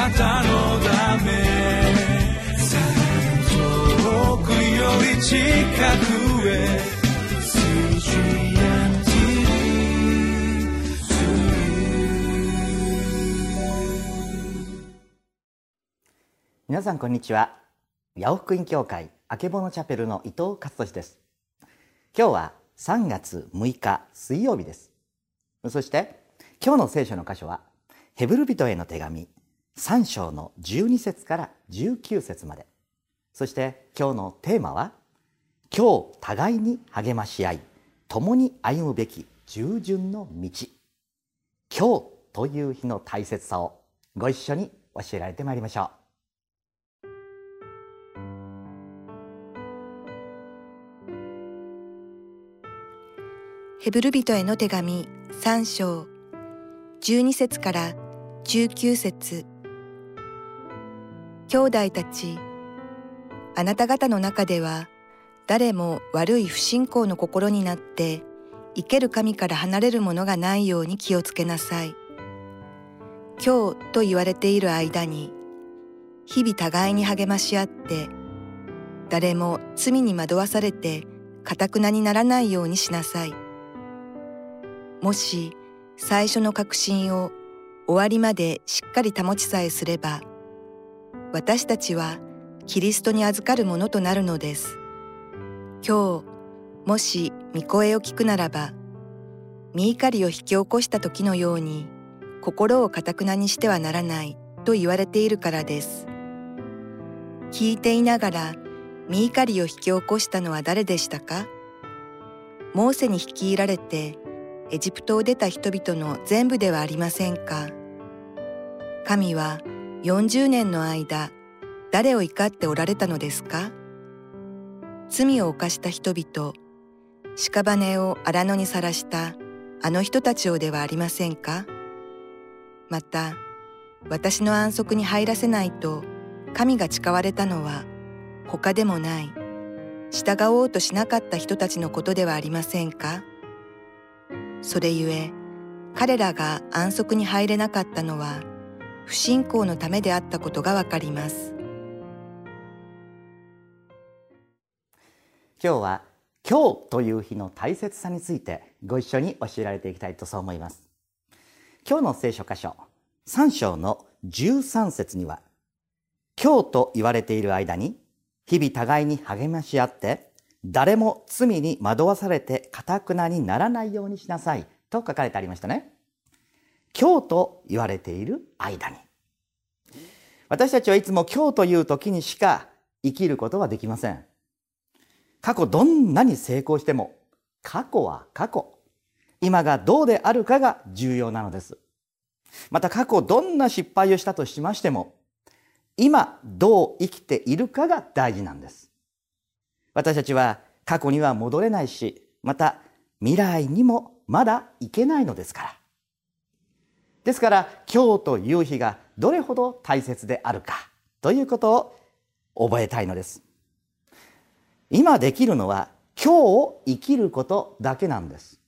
なたのため遠くより近くへ皆さんこんにちは。八尾福音教会あけぼのチャペルの伊藤勝利です。今日は3月6日水曜日です。そして今日の聖書の箇所はヘブル人への手紙3章の12節から19節まで。そして今日のテーマは今日互いに励まし合い共に歩むべき従順の道。今日という日の大切さをご一緒に教えられてまいりましょう。ヘブル人への手紙3章12節から19節。兄弟たちあなた方の中では誰も悪い不信仰の心になって生ける神から離れるものがないように気をつけなさい今日と言われている間に日々互いに励まし合って誰も罪に惑わされてかたくなにならないようにしなさい。もし最初の確信を終わりまでしっかり保ちさえすれば私たちはキリストに預かるものとなるのです。今日もし御声を聞くならば身怒りを引き起こした時のように心をかたくなにしてはならないと言われているからです。聞いていながら身怒りを引き起こしたのは誰でしたか？モーセに率いられてエジプトを出た人々の全部ではありませんか？神は40年の間誰を怒っておられたのですか？罪を犯した人々屍を荒野にさらしたあの人たちをではありませんか？また私の安息に入らせないと神が誓われたのは他でもない従おうとしなかった人たちのことではありませんか？それゆえ彼らが安息に入れなかったのは不信仰のためであったことがわかります今日は今日という日の大切さについてご一緒に教えられていきたいとそう思います今日の聖書箇所3章の13節には今日と言われている間に日々互いに励まし合って誰も罪に惑わされてかたくなにならないようにしなさいと書かれてありましたね。今日と言われている間に。私たちはいつも今日という時にしか生きることはできません。過去どんなに成功しても過去は過去。今がどうであるかが重要なのです。また過去どんな失敗をしたとしましても今どう生きているかが大事なんです。私たちは過去には戻れないし、また未来にもまだ行けないのですから。ですから今日という日がどれほど大切であるかということを覚えたいのです。今できるのは今日を生きることだけなんです。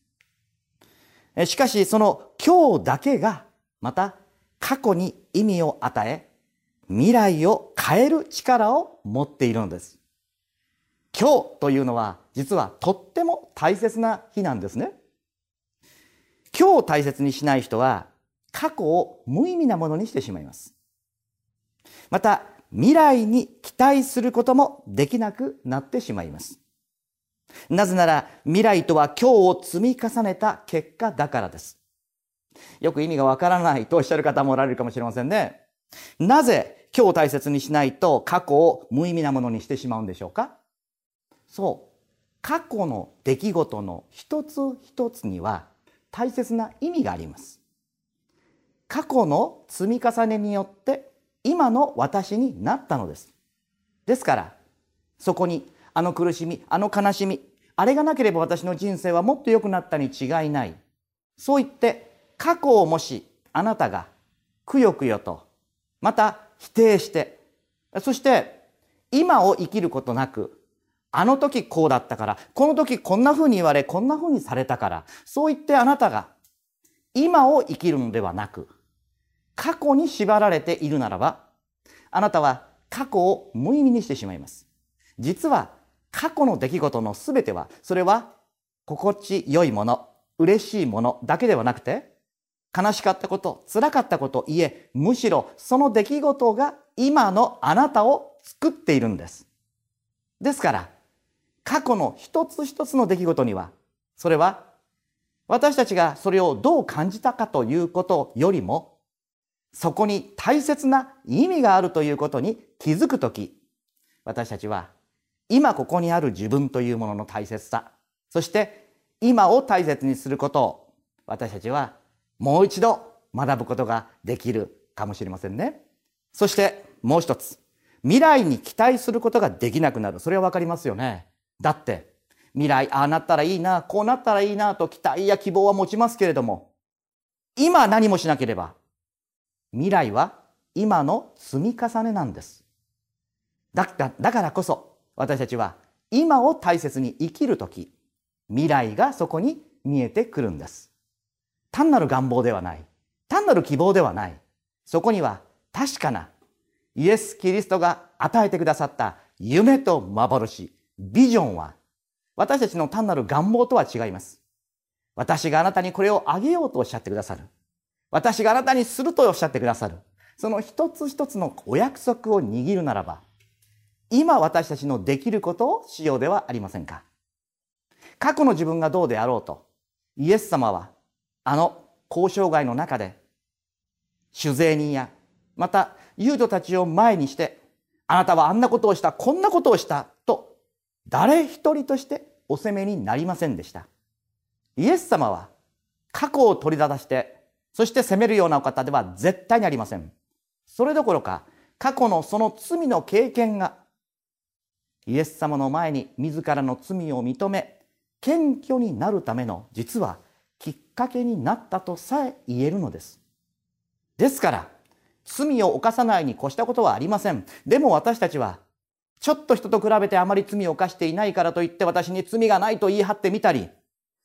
しかしその今日だけがまた過去に意味を与え未来を変える力を持っているのです。今日というのは実はとっても大切な日なんですね。今日大切にしない人は過去を無意味なものにしてしまいます。また未来に期待することもできなくなってしまいます。なぜなら未来とは今日を積み重ねた結果だからです。よく意味がわからないとおっしゃる方もおられるかもしれませんね。なぜ今日を大切にしないと過去を無意味なものにしてしまうんでしょうかそう過去の出来事の一つ一つには大切な意味があります過去の積み重ねによって今の私になったのです。ですからそこにあの苦しみあの悲しみあれがなければ私の人生はもっと良くなったに違いない。そう言って過去をもしあなたがくよくよとまた否定してそして今を生きることなくあの時こうだったから、この時こんな風に言われ、こんな風にされたから、そう言ってあなたが今を生きるのではなく、過去に縛られているならば、あなたは過去を無意味にしてしまいます。実は過去の出来事のすべては、それは心地よいもの、嬉しいものだけではなくて、悲しかったこと、辛かったこといえ、むしろその出来事が今のあなたを作っているんです。ですから、過去の一つ一つの出来事には、それは私たちがそれをどう感じたかということよりも、そこに大切な意味があるということに気づくとき、私たちは今ここにある自分というものの大切さ、そして今を大切にすることを私たちはもう一度学ぶことができるかもしれませんね。そしてもう一つ、未来に期待することができなくなる。それはわかりますよね。だって未来ああなったらいいな、こうなったらいいなと期待や希望は持ちますけれども、今何もしなければ、未来は今の積み重ねなんです。だからこそ私たちは今を大切に生きるとき、未来がそこに見えてくるんです。単なる願望ではない。単なる希望ではない。そこには確かなイエス・キリストが与えてくださった夢と幻、ビジョンは私たちの単なる願望とは違います。私があなたにこれをあげようとおっしゃってくださる。私があなたにするとおっしゃってくださる。その一つ一つのお約束を握るならば、今私たちのできることをしようではありませんか。過去の自分がどうであろうと、イエス様はあの交渉外の中で、酒税人や、また、ユードたちを前にして、あなたはあんなことをした、こんなことをしたと誰一人としてお責めになりませんでした。イエス様は過去を取り出して、そして責めるようなお方では絶対にありません。それどころか、過去のその罪の経験が、イエス様の前に自らの罪を認め、謙虚になるための、実はきっかけになったとさえ言えるのです。ですから、罪を犯さないに越したことはありません。でも私たちはちょっと人と比べてあまり罪を犯していないからといって私に罪がないと言い張ってみたり、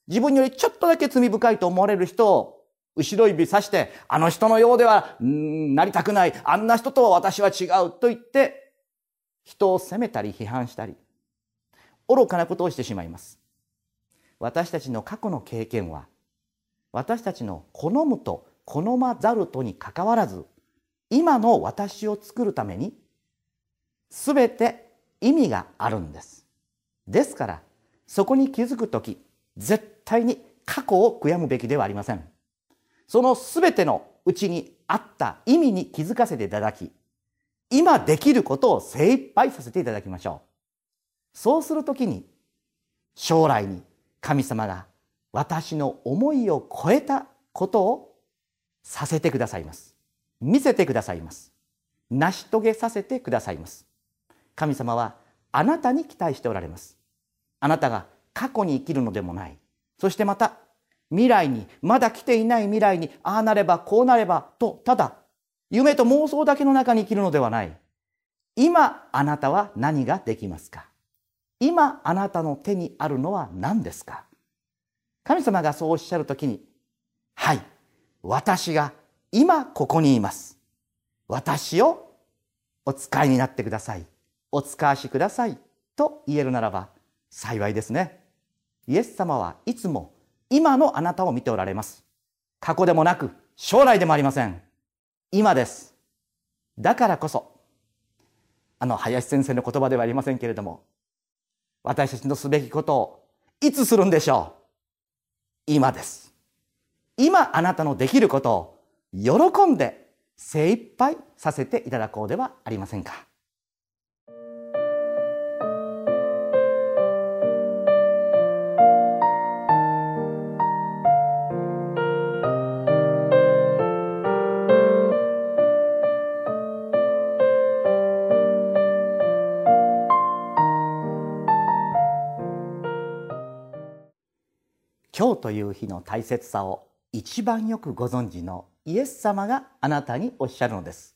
自分よりちょっとだけ罪深いと思われる人を後ろ指さして、あの人のようでは、んなりたくない、あんな人とは私は違うと言って、人を責めたり批判したり、愚かなことをしてしまいます。私たちの過去の経験は、私たちの好むと好まざるとにかかわらず、今の私を作るためにすべて意味があるんです。ですから、そこに気づくとき、絶対に過去を悔やむべきではありません。そのすべてのうちにあった意味に気づかせていただき、今できることを精一杯させていただきましょう。そうするときに、将来に神様が私の思いを超えたことをさせてくださいます。見せてくださいます。成し遂げさせてくださいます。神様はあなたに期待しておられます。あなたが過去に生きるのでもない。そしてまた未来に、まだ来ていない未来に、ああなればこうなればと、ただ夢と妄想だけの中に生きるのではない。今あなたは何ができますか？今あなたの手にあるのは何ですか？神様がそうおっしゃるときに、はい、私が今ここにいます。私をお使いになってください。お使わしくださいと言えるならば幸いですね。イエス様はいつも今のあなたを見ておられます。過去でもなく将来でもありません。今です。だからこそ、あの林先生の言葉ではありませんけれども、私たちのすべきことをいつするんでしょう？今です。今あなたのできることを喜んで精一杯させていただこうではありませんか？今日という日の大切さを一番よくご存知のイエス様があなたにおっしゃるのです。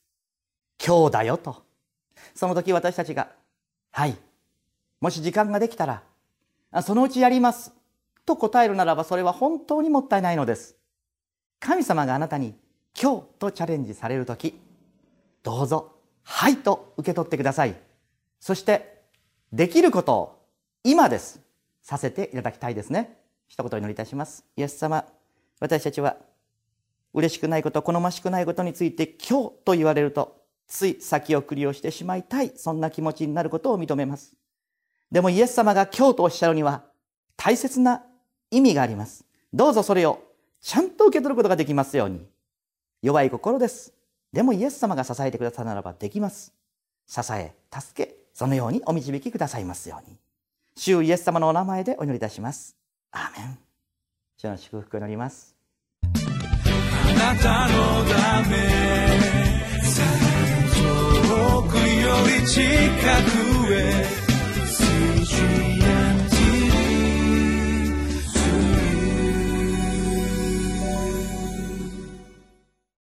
今日だよと。その時私たちが、はい、もし時間ができたら、そのうちやります。と答えるならばそれは本当にもったいないのです。神様があなたに今日とチャレンジされる時どうぞはいと受け取ってくださいそしてできることを今ですさせていただきたいですね一言お祈りいたします。イエス様私たちは嬉しくないこと好ましくないことについて今日と言われるとつい先送りをしてしまいたいそんな気持ちになることを認めます。でもイエス様が今日とおっしゃるには大切な意味があります。どうぞそれをちゃんと受け取ることができますように。弱い心です。でもイエス様が支えてくださるならばできます。支え助けそのようにお導きくださいますように。主イエス様のお名前でお祈りいたします。アーメン主の祝福になります。あなたのため遠くより近くへ